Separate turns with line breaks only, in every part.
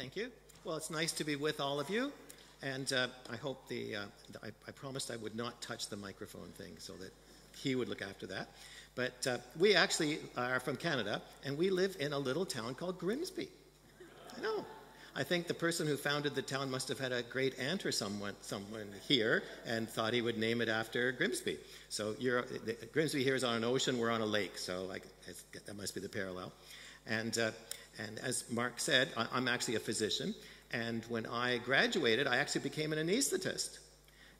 thank you. Well, it's nice to be with all of you. And uh, I hope the, uh, I, I, promised I would not touch the microphone thing so that he would look after that. But uh, we actually are from Canada, and we live in a little town called Grimsby. I know. I think the person who founded the town must have had a great aunt or someone, someone here and thought he would name it after Grimsby. So Grimsby here is on an ocean, we're on a lake, so I, that must be the parallel. And, uh, and as Mark said, I, I'm actually a physician, and when I graduated, I actually became an anesthetist.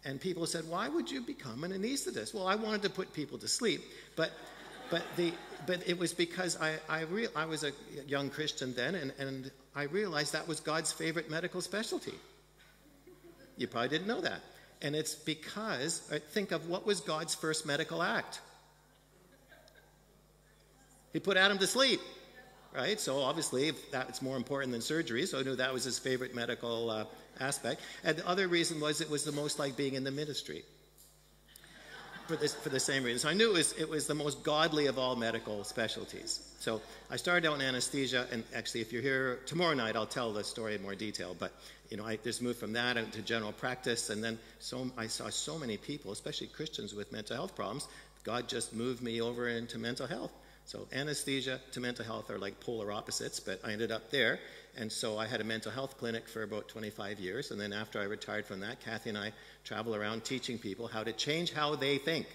And people said, Why would you become an anesthetist? Well, I wanted to put people to sleep, but, but, the, but it was because I, I, re- I was a young Christian then, and, and I realized that was God's favorite medical specialty. You probably didn't know that. And it's because, uh, think of what was God's first medical act? He put Adam to sleep right? So obviously that's more important than surgery, so I knew that was his favorite medical uh, aspect. And the other reason was it was the most like being in the ministry. For, this, for the same reason. So I knew it was, it was the most godly of all medical specialties. So I started out in anesthesia, and actually, if you're here tomorrow night, I'll tell the story in more detail. But you know, I just moved from that into general practice, and then so I saw so many people, especially Christians with mental health problems. God just moved me over into mental health. So anesthesia to mental health are like polar opposites, but I ended up there. And so I had a mental health clinic for about 25 years. And then after I retired from that, Kathy and I travel around teaching people how to change how they think.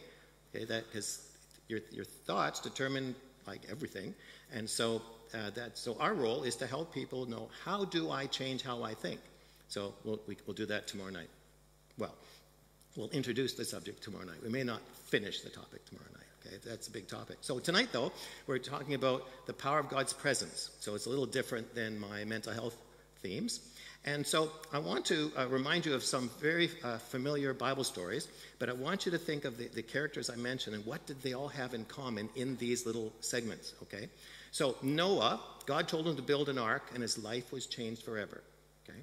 Okay, that because your, your thoughts determine like everything. And so uh, that so our role is to help people know how do I change how I think. So we'll, we, will do that tomorrow night. Well, we'll introduce the subject tomorrow night. We may not finish the topic tomorrow night. Okay, that's a big topic. So tonight, though, we're talking about the power of God's presence. So it's a little different than my mental health themes. And so I want to uh, remind you of some very uh, familiar Bible stories, but I want you to think of the, the, characters I mentioned and what did they all have in common in these little segments, okay? So Noah, God told him to build an ark, and his life was changed forever, okay?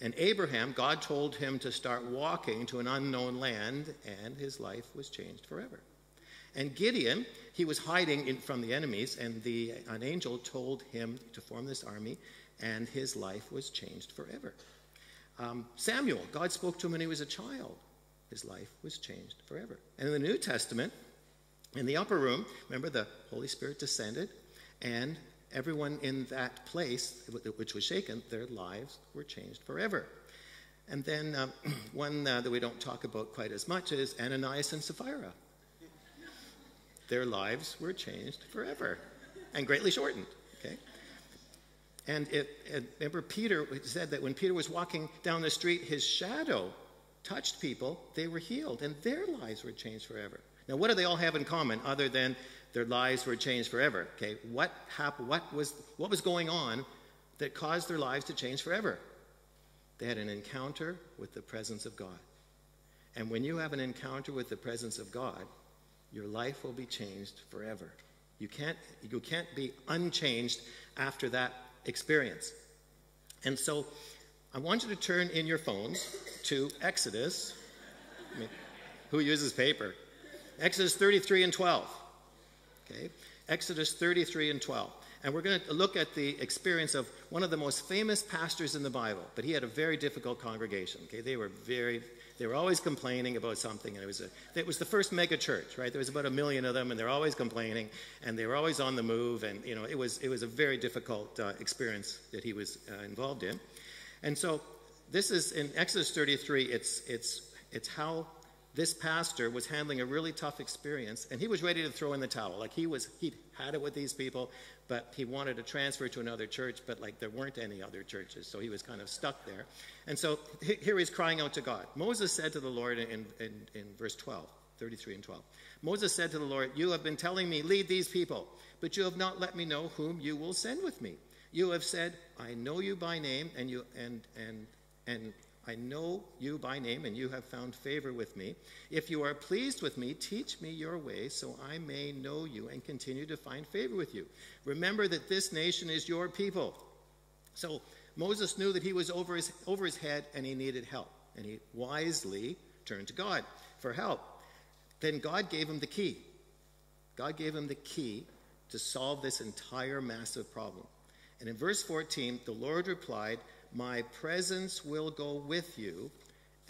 And Abraham, God told him to start walking to an unknown land, and his life was changed forever. And Gideon, he was hiding in, from the enemies, and the, an angel told him to form this army, and his life was changed forever. Um, Samuel, God spoke to him when he was a child. His life was changed forever. And in the New Testament, in the upper room, remember the Holy Spirit descended, and everyone in that place, which was shaken, their lives were changed forever. And then uh, one uh, that we don't talk about quite as much is Ananias and Sapphira their lives were changed forever and greatly shortened. Okay? And it, it, remember, Peter said that when Peter was walking down the street, his shadow touched people, they were healed, and their lives were changed forever. Now, what do they all have in common other than their lives were changed forever? Okay, what happened? What was what was going on that caused their lives to change forever? They had an encounter with the presence of God. And when you have an encounter with the presence of God, your life will be changed forever. You can't, you can't be unchanged after that experience. And so I want you to turn in your phones to Exodus. I mean, who uses paper? Exodus 33 and 12. Okay? Exodus 33 and 12. And we're going to look at the experience of one of the most famous pastors in the Bible, but he had a very difficult congregation. Okay? They were very they were always complaining about something, and it was, a, it was the first mega church, right? There was about a million of them, and they're always complaining, and they were always on the move, and you know, it was, it was a very difficult uh, experience that he was uh, involved in. And so this is in Exodus 33, it's, it's, it's how this pastor was handling a really tough experience, and he was ready to throw in the towel. Like he was, he had it with these people, but he wanted to transfer to another church, but like there weren't any other churches, so he was kind of stuck there. And so here he's crying out to God. Moses said to the Lord in, in, in verse 12, 33 and 12, Moses said to the Lord, You have been telling me, lead these people, but you have not let me know whom you will send with me. You have said, I know you by name, and you and and and I know you by name, and you have found favor with me. If you are pleased with me, teach me your way, so I may know you and continue to find favor with you. Remember that this nation is your people. So Moses knew that he was over his, over his head and he needed help, and he wisely turned to God for help. Then God gave him the key. God gave him the key to solve this entire massive problem. And in verse 14, the Lord replied, My presence will go with you,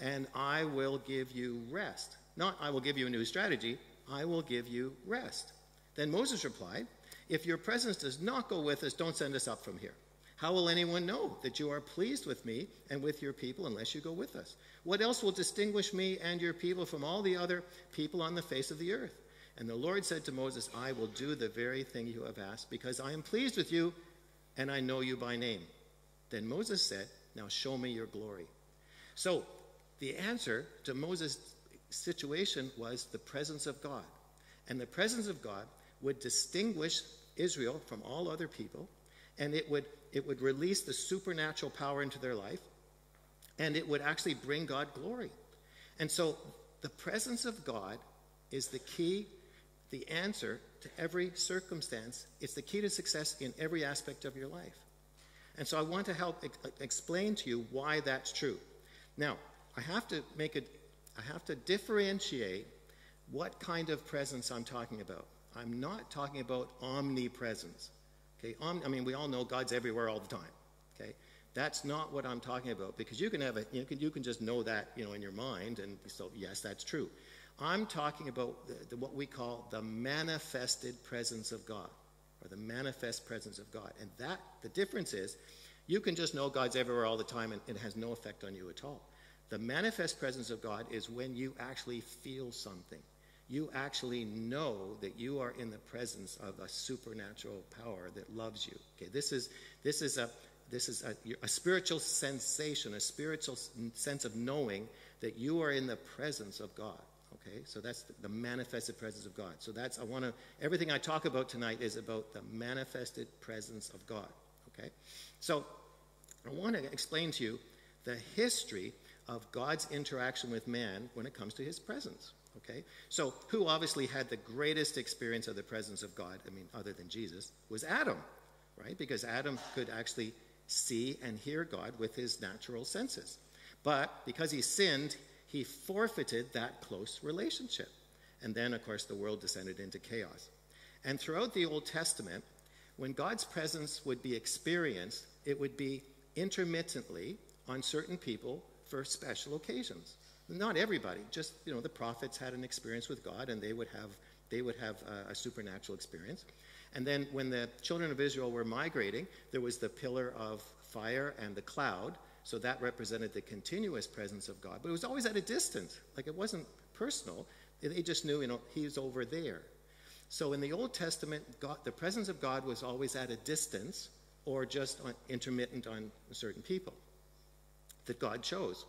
and I will give you rest. Not, I will give you a new strategy, I will give you rest. Then Moses replied, If your presence does not go with us, don't send us up from here. How will anyone know that you are pleased with me and with your people unless you go with us? What else will distinguish me and your people from all the other people on the face of the earth? And the Lord said to Moses, I will do the very thing you have asked, because I am pleased with you and I know you by name. Then Moses said, Now show me your glory. So the answer to Moses' situation was the presence of God. And the presence of God would distinguish Israel from all other people, and it would, it would release the supernatural power into their life, and it would actually bring God glory. And so the presence of God is the key, the answer to every circumstance. It's the key to success in every aspect of your life. And so I want to help ex- explain to you why that's true. Now, I have to make it, I have to differentiate what kind of presence I'm talking about. I'm not talking about omnipresence. Okay, Om, I mean, we all know God's everywhere all the time. Okay, that's not what I'm talking about because you can have a, you can, you can just know that, you know, in your mind, and so yes, that's true. I'm talking about the, the, what we call the manifested presence of God, or the manifest presence of God, and that the difference is, you can just know God's everywhere all the time, and it has no effect on you at all. The manifest presence of God is when you actually feel something you actually know that you are in the presence of a supernatural power that loves you. Okay, this is this is a this is a, a, spiritual sensation, a spiritual sense of knowing that you are in the presence of God. Okay, so that's the, manifested presence of God. So that's I want to everything I talk about tonight is about the manifested presence of God. Okay, so I want to explain to you the history of God's interaction with man when it comes to His presence. Okay? So, who obviously had the greatest experience of the presence of God, I mean, other than Jesus, was Adam, right? Because Adam could actually see and hear God with his natural senses. But because he sinned, he forfeited that close relationship. And then, of course, the world descended into chaos. And throughout the Old Testament, when God's presence would be experienced, it would be intermittently on certain people for special occasions. Not everybody, just you know, the prophets had an experience with God, and they would have they would have a, a supernatural experience. And then when the children of Israel were migrating, there was the pillar of fire and the cloud. So that represented the continuous presence of God. But it was always at a distance. Like it wasn't personal. They just knew, you know, he's over there. So in the Old Testament, God, the presence of God was always at a distance or just on, intermittent on certain people that God chose.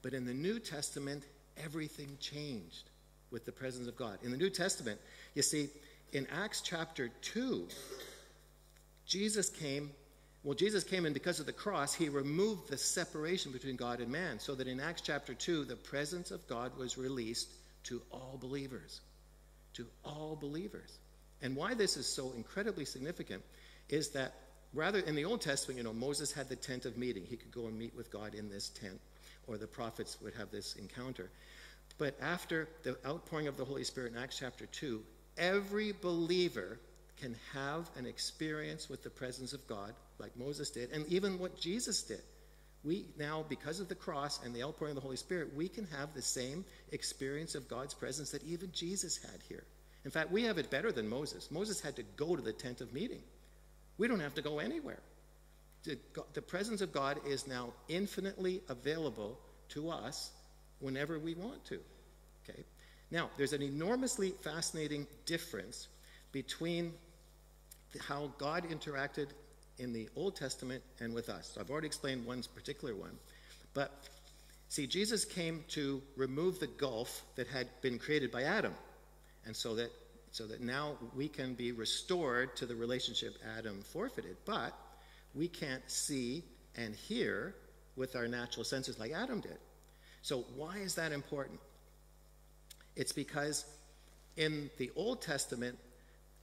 But in the New Testament, everything changed with the presence of God. In the New Testament, you see, in Acts chapter 2, Jesus came. Well, Jesus came, and because of the cross, he removed the separation between God and man, so that in Acts chapter 2, the presence of God was released to all believers. To all believers. And why this is so incredibly significant is that rather in the Old Testament, you know, Moses had the tent of meeting. He could go and meet with God in this tent or the prophets would have this encounter. But after the outpouring of the Holy Spirit in Acts chapter 2, every believer can have an experience with the presence of God, like Moses did, and even what Jesus did. We now, because of the cross and the outpouring of the Holy Spirit, we can have the same experience of God's presence that even Jesus had here. In fact, we have it better than Moses. Moses had to go to the tent of meeting. We don't have to go anywhere the presence of God is now infinitely available to us whenever we want to. Okay? Now, there's an enormously fascinating difference between how God interacted in the Old Testament and with us. So I've already explained one particular one. But see, Jesus came to remove the gulf that had been created by Adam. And so that so that now we can be restored to the relationship Adam forfeited. But we can't see and hear with our natural senses like Adam did. So, why is that important? It's because in the Old Testament,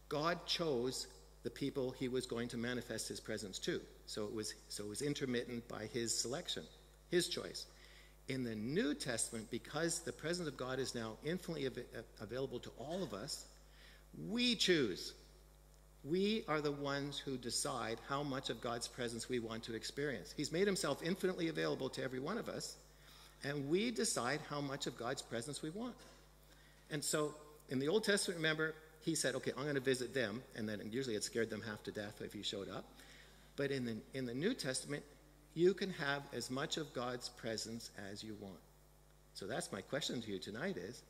God chose the people he was going to manifest his presence to. So it was, so it was intermittent by his selection, his choice. In the New Testament, because the presence of God is now infinitely av- available to all of us, we choose we are the ones who decide how much of God's presence we want to experience. He's made himself infinitely available to every one of us, and we decide how much of God's presence we want. And so in the Old Testament, remember, he said, okay, I'm going to visit them, and then usually it scared them half to death if he showed up. But in the, in the New Testament, you can have as much of God's presence as you want. So that's my question to you tonight is,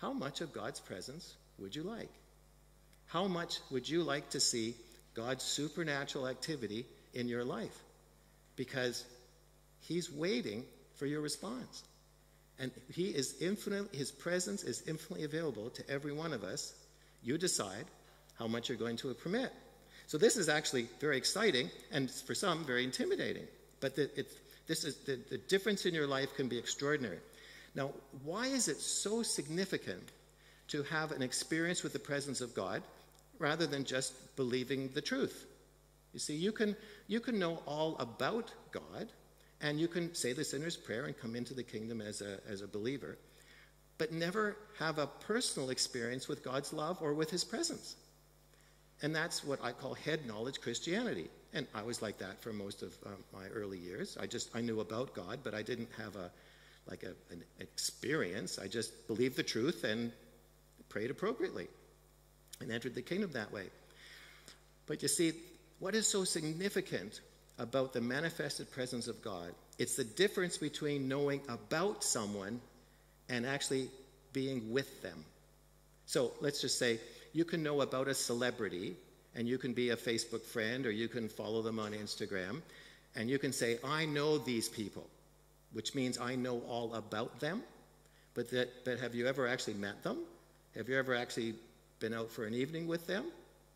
how much of God's presence would you like? How much would you like to see God's supernatural activity in your life? Because He's waiting for your response. And He is infinite, His presence is infinitely available to every one of us. You decide how much you're going to permit. So this is actually very exciting and for some very intimidating. But the, it, this is, the, the difference in your life can be extraordinary. Now, why is it so significant to have an experience with the presence of God rather than just believing the truth? You see, you can, you can know all about God and you can say the sinner's prayer and come into the kingdom as a, as a believer, but never have a personal experience with God's love or with his presence. And that's what I call head knowledge Christianity. And I was like that for most of um, my early years. I just I knew about God, but I didn't have a like a, an experience. I just believed the truth and prayed appropriately and entered the kingdom that way. But you see, what is so significant about the manifested presence of God? It's the difference between knowing about someone and actually being with them. So let's just say you can know about a celebrity and you can be a Facebook friend or you can follow them on Instagram and you can say, I know these people which means I know all about them. But, that, but have you ever actually met them? Have you ever actually been out for an evening with them?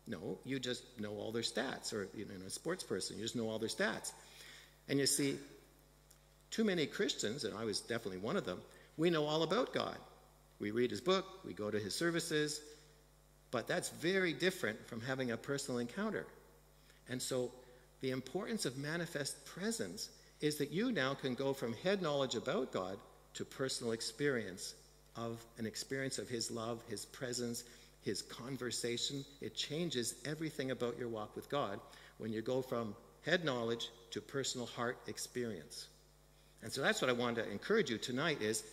No, you just know all their stats, or you know, a sports person, you just know all their stats. And you see, too many Christians, and I was definitely one of them, we know all about God. We read his book, we go to his services, but that's very different from having a personal encounter. And so the importance of manifest presence is that you now can go from head knowledge about God to personal experience of an experience of His love, His presence, His conversation. It changes everything about your walk with God when you go from head knowledge to personal heart experience. And so that's what I wanted to encourage you tonight is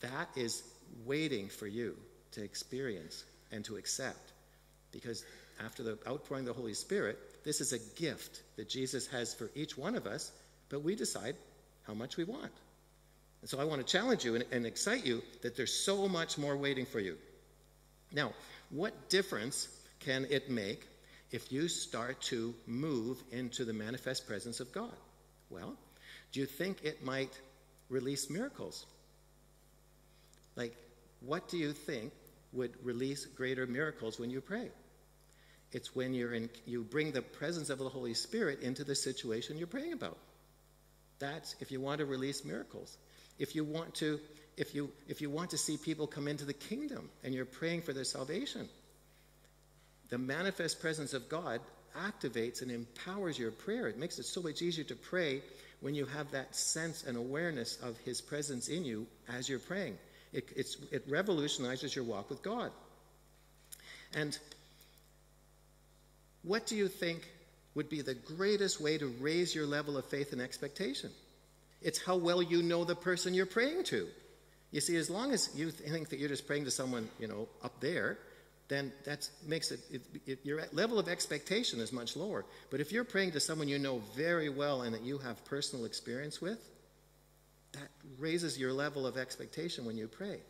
that is waiting for you to experience and to accept. Because after the outpouring of the Holy Spirit, this is a gift that Jesus has for each one of us but we decide how much we want. And so I want to challenge you and, and excite you that there's so much more waiting for you. Now, what difference can it make if you start to move into the manifest presence of God? Well, do you think it might release miracles? Like, what do you think would release greater miracles when you pray? It's when you're in, you bring the presence of the Holy Spirit into the situation you're praying about. That's if you want to release miracles. If you want to, if you if you want to see people come into the kingdom and you're praying for their salvation, the manifest presence of God activates and empowers your prayer. It makes it so much easier to pray when you have that sense and awareness of His presence in you as you're praying. It, it revolutionizes your walk with God. And what do you think would be the greatest way to raise your level of faith and expectation. It's how well you know the person you're praying to. You see, as long as you think that you're just praying to someone, you know, up there, then that makes it, it, it, your level of expectation is much lower. But if you're praying to someone you know very well and that you have personal experience with, that raises your level of expectation when you pray.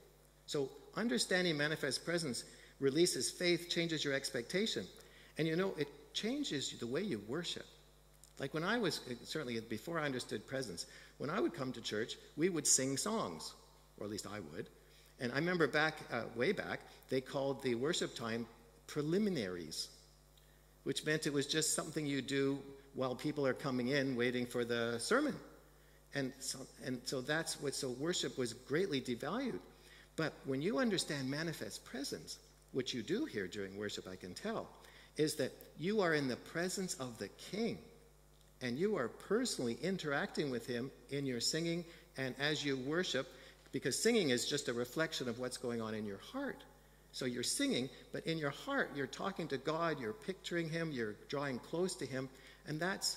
So understanding manifest presence releases faith, changes your expectation. And you know, it changes the way you worship. Like when I was, certainly before I understood presence, when I would come to church, we would sing songs, or at least I would. And I remember back, uh, way back, they called the worship time preliminaries, which meant it was just something you do while people are coming in waiting for the sermon. And so, and so that's what, so worship was greatly devalued. But when you understand manifest presence, which you do here during worship, I can tell, is that you are in the presence of the King and you are personally interacting with him in your singing and as you worship, because singing is just a reflection of what's going on in your heart. So you're singing, but in your heart, you're talking to God, you're picturing Him, you're drawing close to Him, and that's,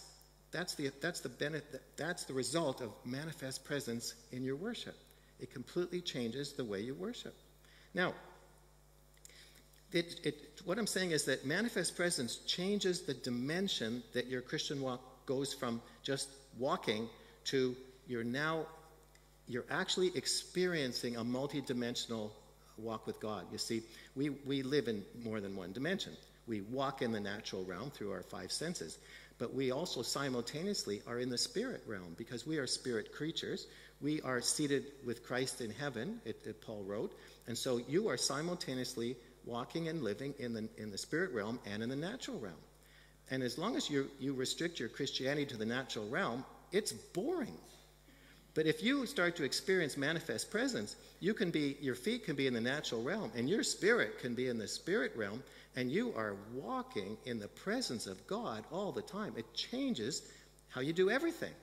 that's, the, that's, the, benefit, that's the result of manifest presence in your worship. It completely changes the way you worship. Now, it, it, what I'm saying is that manifest presence changes the dimension that your Christian walk goes from just walking to you're now you're actually experiencing a multidimensional walk with God. You see, we, we live in more than one dimension. We walk in the natural realm through our five senses, but we also simultaneously are in the spirit realm because we are spirit creatures. We are seated with Christ in heaven, it, it, Paul wrote. And so you are simultaneously walking and living in the, in the spirit realm and in the natural realm. And as long as you, you restrict your Christianity to the natural realm, it's boring. But if you start to experience manifest presence, you can be, your feet can be in the natural realm, and your spirit can be in the spirit realm, and you are walking in the presence of God all the time. It changes how you do everything.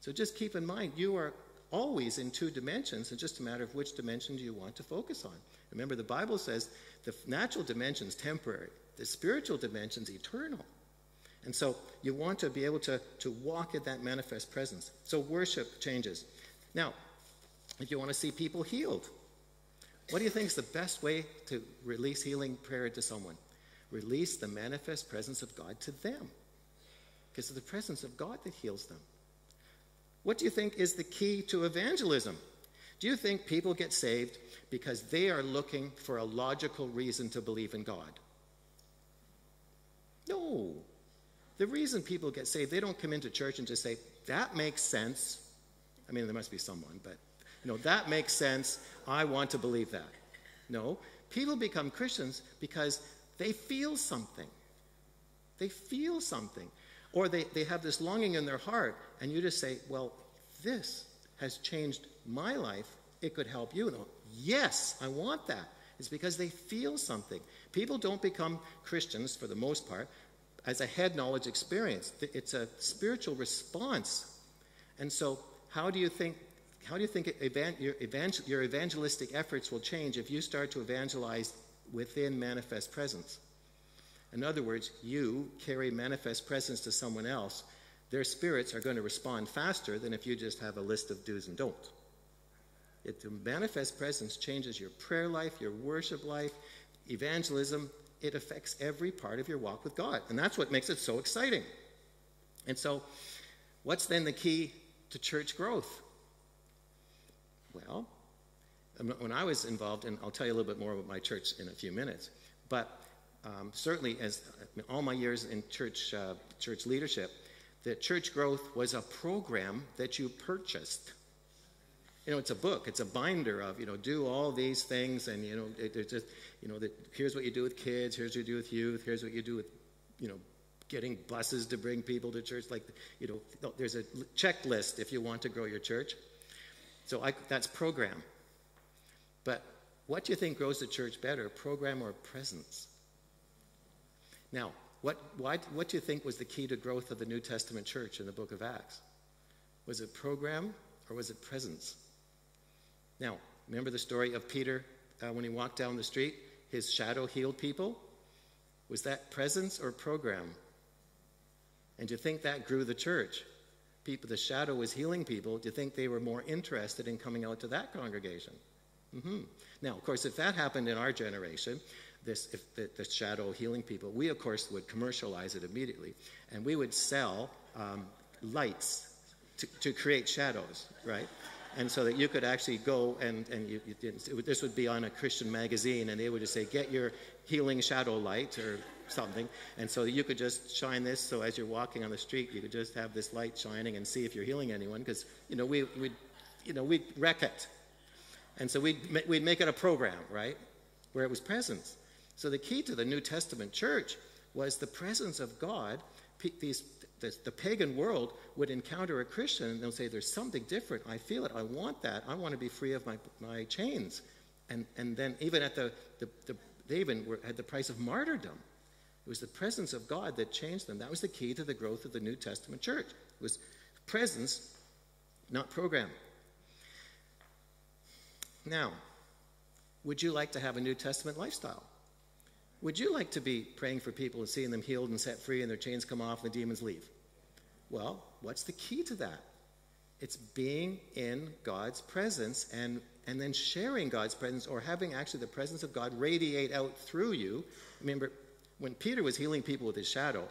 So just keep in mind, you are always in two dimensions. It's just a matter of which dimension do you want to focus on. Remember, the Bible says the natural dimension is temporary, the spiritual dimension is eternal. And so you want to be able to, to walk in that manifest presence. So worship changes. Now, if you want to see people healed, what do you think is the best way to release healing prayer to someone? Release the manifest presence of God to them. Because it's the presence of God that heals them. What do you think is the key to evangelism? Do you think people get saved because they are looking for a logical reason to believe in God? No. The reason people get saved, they don't come into church and just say, that makes sense. I mean, there must be someone, but, you know, that makes sense. I want to believe that. No. People become Christians because they feel something. They feel something. Or they, they have this longing in their heart, and you just say, well, this has changed my life. It could help you. yes, I want that. It's because they feel something. People don't become Christians, for the most part, as a head knowledge experience. It's a spiritual response. And so, how do you think? How do you think your, evangel- your evangelistic efforts will change if you start to evangelize within manifest presence? In other words, you carry manifest presence to someone else, their spirits are going to respond faster than if you just have a list of do's and don'ts. It, the manifest presence changes your prayer life, your worship life, evangelism, it affects every part of your walk with God. And that's what makes it so exciting. And so, what's then the key to church growth? Well, when I was involved, and I'll tell you a little bit more about my church in a few minutes, but um, certainly as all my years in church, uh, church leadership, that church growth was a program that you purchased you know, it's a book, it's a binder of, you know, do all these things, and, you know, it, it's just, you know, that here's what you do with kids, here's what you do with youth, here's what you do with, you know, getting buses to bring people to church. Like, you know, there's a checklist if you want to grow your church. So I, that's program. But what do you think grows the church better, program or presence? Now, what, why, what do you think was the key to growth of the New Testament church in the book of Acts? Was it program or was it presence? Now, remember the story of Peter uh, when he walked down the street? His shadow healed people? Was that presence or program? And you think that grew the church? People, the shadow was healing people. Do you think they were more interested in coming out to that congregation? Mm-hmm. Now, of course, if that happened in our generation, this if the, the, shadow healing people, we of course would commercialize it immediately, and we would sell um, lights to, to create shadows, right? And so that you could actually go and, and you, you this would be on a Christian magazine, and they would just say, Get your healing shadow light or something. And so you could just shine this, so as you're walking on the street, you could just have this light shining and see if you're healing anyone, because, you know, we, you know, we'd wreck it. And so we'd, we'd make it a program, right, where it was presence. So the key to the New Testament church was the presence of God. These the, the pagan world would encounter a Christian and they'll say, There's something different. I feel it. I want that. I want to be free of my, my chains. And, and then, even at the, the, the they even were, had the price of martyrdom. It was the presence of God that changed them. That was the key to the growth of the New Testament church. It was presence, not program. Now, Would you like to have a New Testament lifestyle? Would you like to be praying for people and seeing them healed and set free and their chains come off and the demons leave? Well, what's the key to that? It's being in God's presence and, and then sharing God's presence or having actually the presence of God radiate out through you. Remember, when Peter was healing people with his shadow,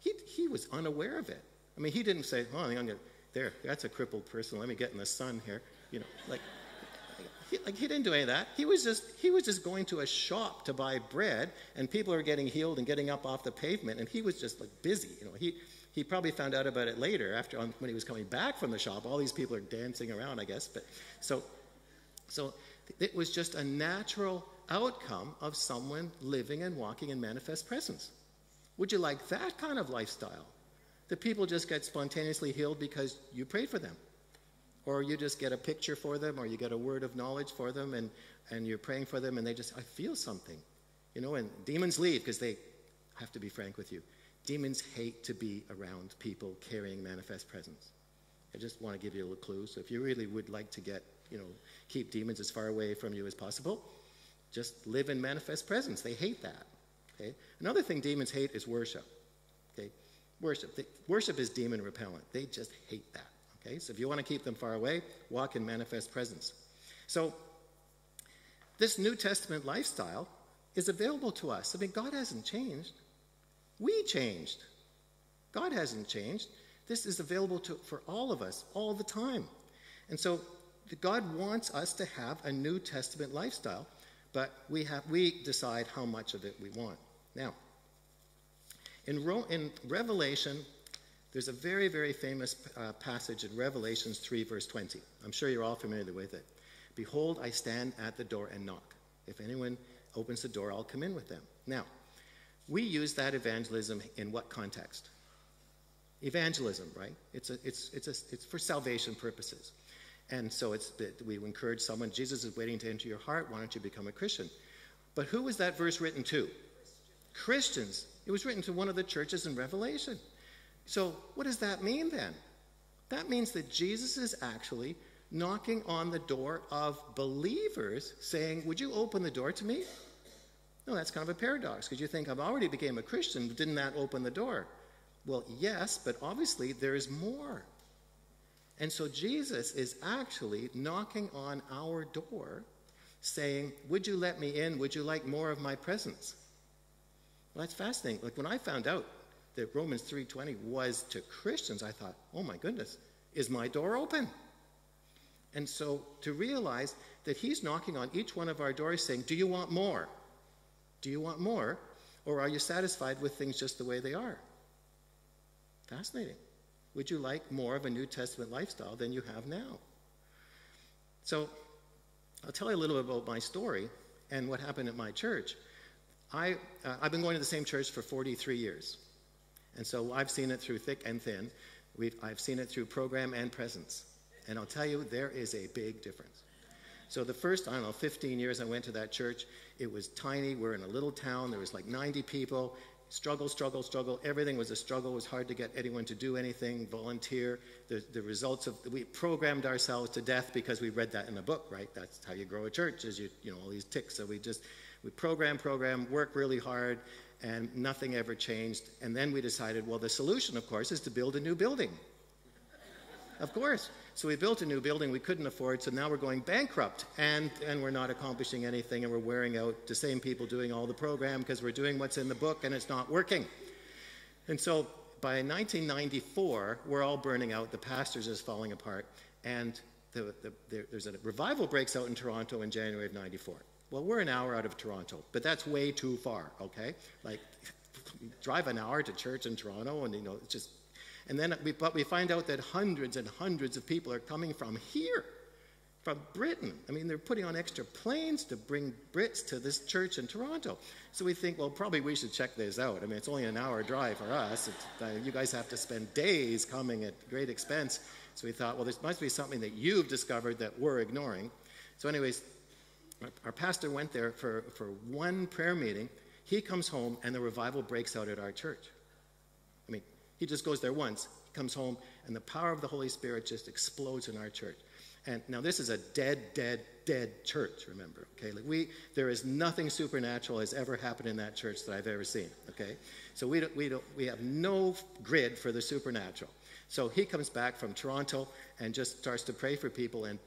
he, he was unaware of it. I mean, he didn't say, oh, I'm to, there, that's a crippled person. Let me get in the sun here. You know, like, he, like he didn't do any of that. He was just he was just going to a shop to buy bread, and people are getting healed and getting up off the pavement, and he was just like busy. You know, he he probably found out about it later after um, when he was coming back from the shop. All these people are dancing around, I guess. But so so it was just a natural outcome of someone living and walking in manifest presence. Would you like that kind of lifestyle? That people just get spontaneously healed because you prayed for them or you just get a picture for them, or you get a word of knowledge for them, and, and you're praying for them, and they just, I feel something. You know, and demons leave because they have to be frank with you. Demons hate to be around people carrying manifest presence. I just want to give you a little clue. So if you really would like to get, you know, keep demons as far away from you as possible, just live in manifest presence. They hate that. Okay? Another thing demons hate is worship. Okay? Worship. They, worship is demon repellent. They just hate that. Okay, so if you want to keep them far away, walk in manifest presence. So, this New Testament lifestyle is available to us. I mean, God hasn't changed. We changed. God hasn't changed. This is available to, for all of us all the time. And so, God wants us to have a New Testament lifestyle, but we, have, we decide how much of it we want. Now, in, Ro- in Revelation there's a very, very famous uh, passage in Revelations 3, verse 20. I'm sure you're all familiar with it. Behold, I stand at the door and knock. If anyone opens the door, I'll come in with them. Now, we use that evangelism in what context? Evangelism, right? It's, a, it's, it's, a, it's for salvation purposes. And so it's that we encourage someone, Jesus is waiting to enter your heart. Why don't you become a Christian? But who was that verse written to? Christians. It was written to one of the churches in Revelation. So, what does that mean then? That means that Jesus is actually knocking on the door of believers saying, Would you open the door to me? No, that's kind of a paradox because you think I've already became a Christian, didn't that open the door? Well, yes, but obviously there is more. And so Jesus is actually knocking on our door saying, Would you let me in? Would you like more of my presence? Well, that's fascinating. Like when I found out that Romans 3:20 was to Christians, I thought, "Oh my goodness, is my door open?" And so to realize that he's knocking on each one of our doors saying, "Do you want more? Do you want more? Or are you satisfied with things just the way they are?" Fascinating. Would you like more of a New Testament lifestyle than you have now? So, I'll tell you a little bit about my story and what happened at my church. I, uh, I've been going to the same church for 43 years. And so I've seen it through thick and thin. We've, I've seen it through program and presence. And I'll tell you, there is a big difference. So the first, I don't know, 15 years I went to that church, it was tiny. We're in a little town. There was like 90 people. Struggle, struggle, struggle. Everything was a struggle. It was hard to get anyone to do anything, volunteer. The, the results of, we programmed ourselves to death because we read that in a book, right? That's how you grow a church, is you, you know, all these ticks. So we just, we program, program, work really hard, and nothing ever changed. And then we decided, well, the solution, of course, is to build a new building. Of course. So we built a new building we couldn't afford, so now we're going bankrupt and, and we're not accomplishing anything and we're wearing out the same people doing all the program because we're doing what's in the book and it's not working. And so by 1994, we're all burning out, the pastors is falling apart, and the, the, there's a revival breaks out in Toronto in January of 94. Well, we're an hour out of Toronto, but that's way too far, okay? Like, drive an hour to church in Toronto, and you know, it's just. And then, we, but we find out that hundreds and hundreds of people are coming from here, from Britain. I mean, they're putting on extra planes to bring Brits to this church in Toronto. So we think, well, probably we should check this out. I mean, it's only an hour drive for us. Uh, you guys have to spend days coming at great expense. So we thought, well, there must be something that you've discovered that we're ignoring. So, anyways, our pastor went there for, for one prayer meeting. He comes home and the revival breaks out at our church. He just goes there once, comes home, and the power of the Holy Spirit just explodes in our church. And now this is a dead, dead, dead church, remember, okay? Like we, there is nothing supernatural has ever happened in that church that I've ever seen, okay? So we, don't, we, don't, we have no grid for the supernatural. So he comes back from Toronto and just starts to pray for people, and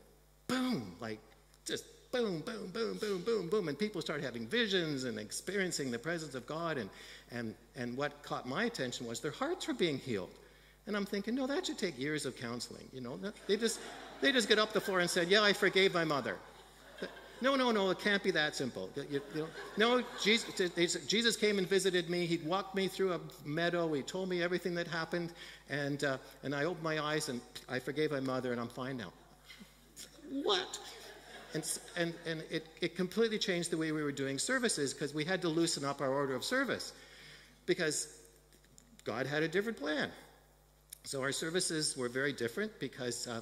boom, like just boom, boom, boom, boom, boom, boom, and people start having visions and experiencing the presence of God. And, and, and what caught my attention was their hearts were being healed. And I'm thinking, no, that should take years of counseling. You know, they just, they just get up the floor and said, yeah, I forgave my mother. No, no, no, it can't be that simple. You, you know, no, Jesus, Jesus, came and visited me. He walked me through a meadow. He told me everything that happened. And, uh, and I opened my eyes and I forgave my mother and I'm fine now. what? And, and, and it, it completely changed the way we were doing services because we had to loosen up our order of service because God had a different plan. So our services were very different because uh,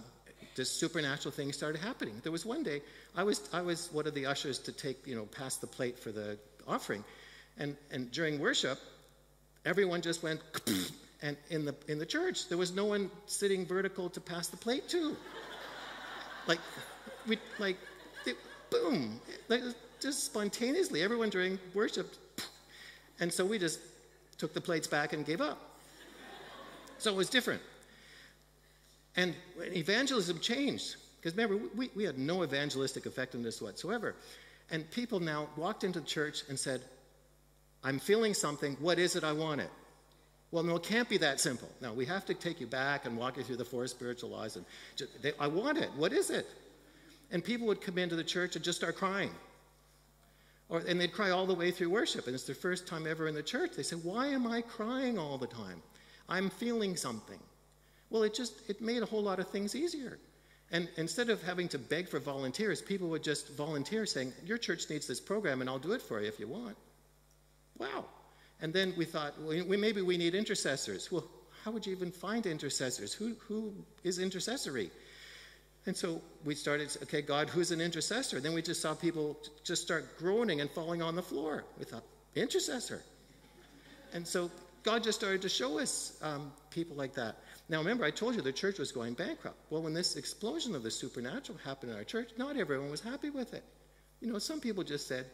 just supernatural things started happening. There was one day I was I was one of the ushers to take you know pass the plate for the offering, and and during worship, everyone just went and in the in the church there was no one sitting vertical to pass the plate to. like we like boom like, just spontaneously everyone during worship, and so we just took the plates back and gave up. So it was different. And evangelism changed. Because remember, we, we had no evangelistic effectiveness whatsoever. And people now walked into the church and said, I'm feeling something. What is it? I want it. Well, no, it can't be that simple. No, we have to take you back and walk you through the four spiritual laws. And just, they, I want it. What is it? And people would come into the church and just start crying. Or, and they'd cry all the way through worship. And it's their first time ever in the church. They say, Why am I crying all the time? I'm feeling something. Well, it just it made a whole lot of things easier. And instead of having to beg for volunteers, people would just volunteer saying, Your church needs this program and I'll do it for you if you want. Wow. And then we thought, well, we, maybe we need intercessors. Well, how would you even find intercessors? Who, who is intercessory? And so we started, okay, God, who's an intercessor? Then we just saw people just start groaning and falling on the floor. We thought, intercessor. And so God just started to show us um, people like that. Now, remember, I told you the church was going bankrupt. Well, when this explosion of the supernatural happened in our church, not everyone was happy with it. You know, some people just said,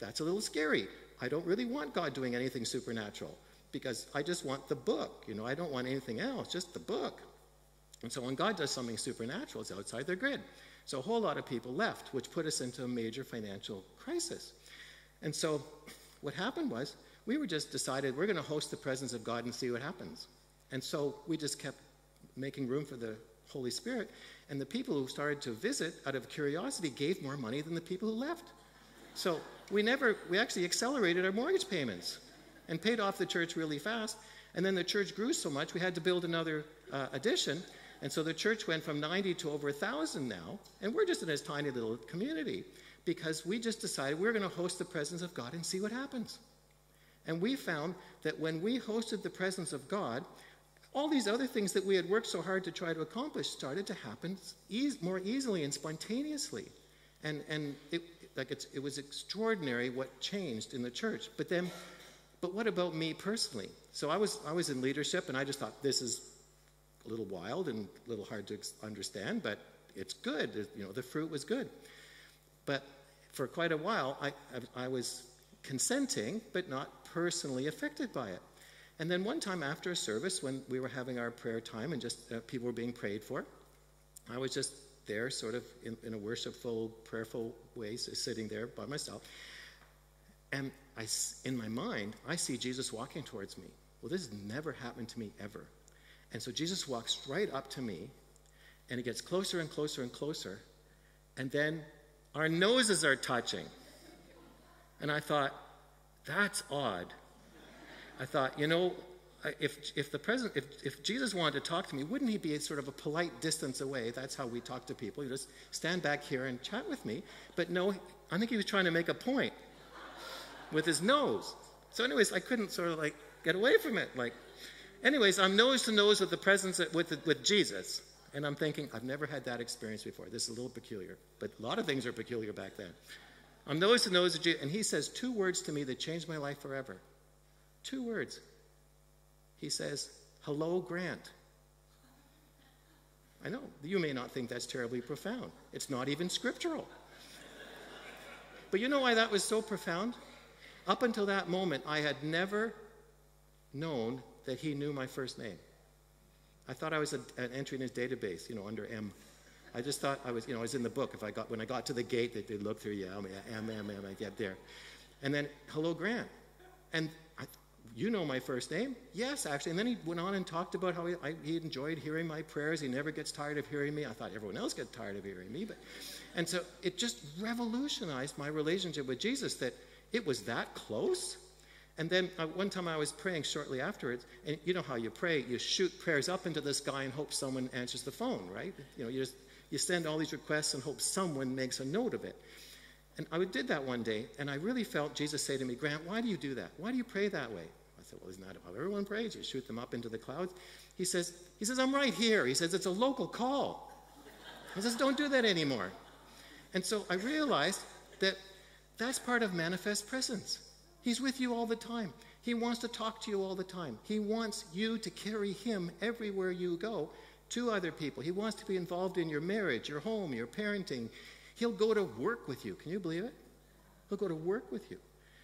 that's a little scary. I don't really want God doing anything supernatural because I just want the book. You know, I don't want anything else, just the book. And so when God does something supernatural, it's outside their grid. So a whole lot of people left, which put us into a major financial crisis. And so what happened was we were just decided we're going to host the presence of God and see what happens. And so we just kept making room for the Holy Spirit. And the people who started to visit out of curiosity gave more money than the people who left. So we never, we actually accelerated our mortgage payments and paid off the church really fast. And then the church grew so much, we had to build another uh, addition. And so the church went from 90 to over 1,000 now. And we're just in this tiny little community because we just decided we're going to host the presence of God and see what happens. And we found that when we hosted the presence of God, all these other things that we had worked so hard to try to accomplish started to happen ease, more easily and spontaneously. And, and it, like it was extraordinary what changed in the church. But then, but what about me personally? So I was, I was in leadership and I just thought this is a little wild and a little hard to understand, but it's good. You know, the fruit was good. But for quite a while, I, I, I was consenting, but not personally affected by it. And then one time after a service, when we were having our prayer time and just uh, people were being prayed for, I was just there, sort of in, in a worshipful, prayerful way, so sitting there by myself. And I, in my mind, I see Jesus walking towards me. Well, this has never happened to me ever. And so Jesus walks right up to me, and he gets closer and closer and closer. And then our noses are touching. And I thought, that's odd. I thought, you know, if, if the president, if, if Jesus wanted to talk to me, wouldn't he be sort of a polite distance away? That's how we talk to people. You just stand back here and chat with me. But no, I think he was trying to make a point with his nose. So, anyways, I couldn't sort of like get away from it. Like, anyways, I'm nose to nose with the presence with with Jesus, and I'm thinking I've never had that experience before. This is a little peculiar, but a lot of things are peculiar back then. I'm nose to nose with Jesus, and he says two words to me that changed my life forever. Two words. He says, Hello, Grant. I know. You may not think that's terribly profound. It's not even scriptural. but you know why that was so profound? Up until that moment, I had never known that he knew my first name. I thought I was a, an entry in his database, you know, under M. I just thought I was, you know, I was in the book. If I got when I got to the gate, they, would look through, yeah, M, M, M, I get there, and then hello, Grant, and I, you know my first name? Yes, actually. And then he went on and talked about how he, I, he enjoyed hearing my prayers. He never gets tired of hearing me. I thought everyone else gets tired of hearing me, but, and so it just revolutionized my relationship with Jesus. That it was that close and then uh, one time I was praying shortly afterwards, and you know how you pray, you shoot prayers up into the sky and hope someone answers the phone, right? You know, you just you send all these requests and hope someone makes a note of it. And I did that one day, and I really felt Jesus say to me, Grant, why do you do that? Why do you pray that way? I said, Well, isn't that how everyone prays? You shoot them up into the clouds. He says, He says, I'm right here. He says, It's a local call. He says, Don't do that anymore. And so I realized that that's part of manifest presence. He's with you all the time. He wants to talk to you all the time. He wants you to carry him everywhere you go to other people. He wants to be involved in your marriage, your home, your parenting. He'll go to work with you. Can you believe it? He'll go to work with you.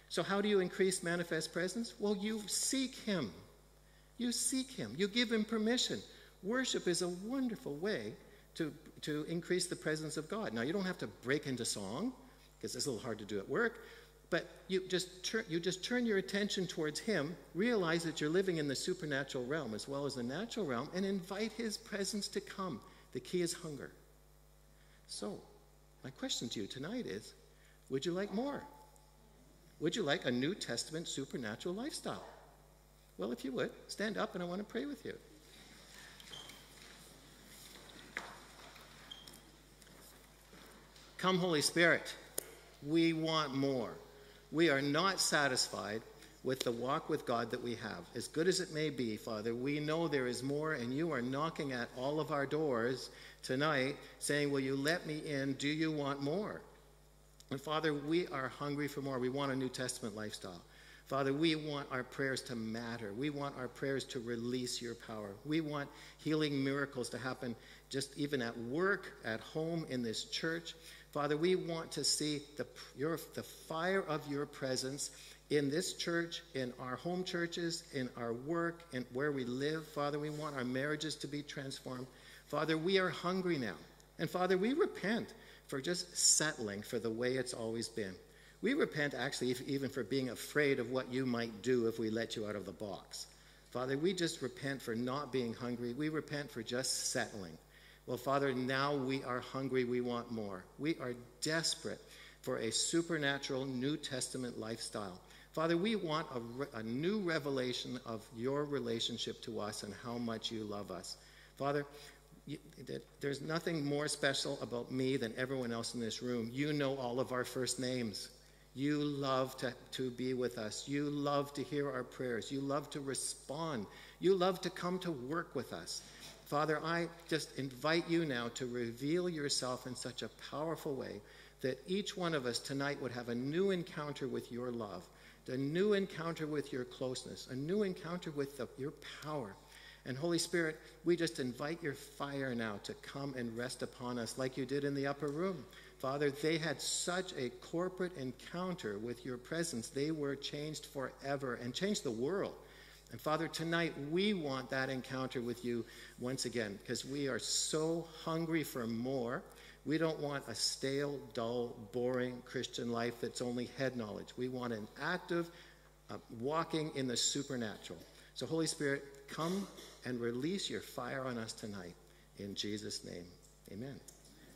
So, how do you increase manifest presence? Well, you seek him. You seek him. You give him permission. Worship is a wonderful way to, to increase the presence of God. Now, you don't have to break into song, because it's a little hard to do at work, but you just, you just turn your attention towards Him, realize that you're living in the supernatural realm as well as the natural realm, and invite His presence to come. The key is hunger. So, my question to you tonight is Would you like more? Would you like a New Testament supernatural lifestyle? Well, if you would, stand up and I want to pray with you. Come, Holy Spirit. We want more. We are not satisfied with the walk with God that we have. As good as it may be, Father, we know there is more, and you are knocking at all of our doors tonight saying, Will you let me in? Do you want more? And Father, we are hungry for more. We want a New Testament lifestyle. Father, we want our prayers to matter. We want our prayers to release your power. We want healing miracles to happen just even at work, at home, in this church. Father, we want to see the, your, the fire of your presence in this church, in our home churches, in our work, and where we live. Father, we want our marriages to be transformed. Father, we are hungry now. And Father, we repent for just settling for the way it's always been. We repent actually even for being afraid of what you might do if we let you out of the box. Father, we just repent for not being hungry. We repent for just settling. Well, Father, now we are hungry. We want more. We are desperate for a supernatural New Testament lifestyle. Father, we want a, a, new revelation of your relationship to us and how much you love us. Father, you, there's nothing more special about me than everyone else in this room. You know all of our first names. You love to, to be with us. You love to hear our prayers. You love to respond. You love to come to work with us. Father, I just invite you now to reveal yourself in such a powerful way that each one of us tonight would have a new encounter with your love, a new encounter with your closeness, a new encounter with the, your power. And Holy Spirit, we just invite your fire now to come and rest upon us like you did in the upper room. Father, they had such a corporate encounter with your presence. They were changed forever and changed the world. And Father, tonight we want that encounter with you once again because we are so hungry for more. We don't want a stale, dull, boring Christian life that's only head knowledge. We want an active uh, walking in the supernatural. So, Holy Spirit, come and release your fire on us tonight. In Jesus' name, amen.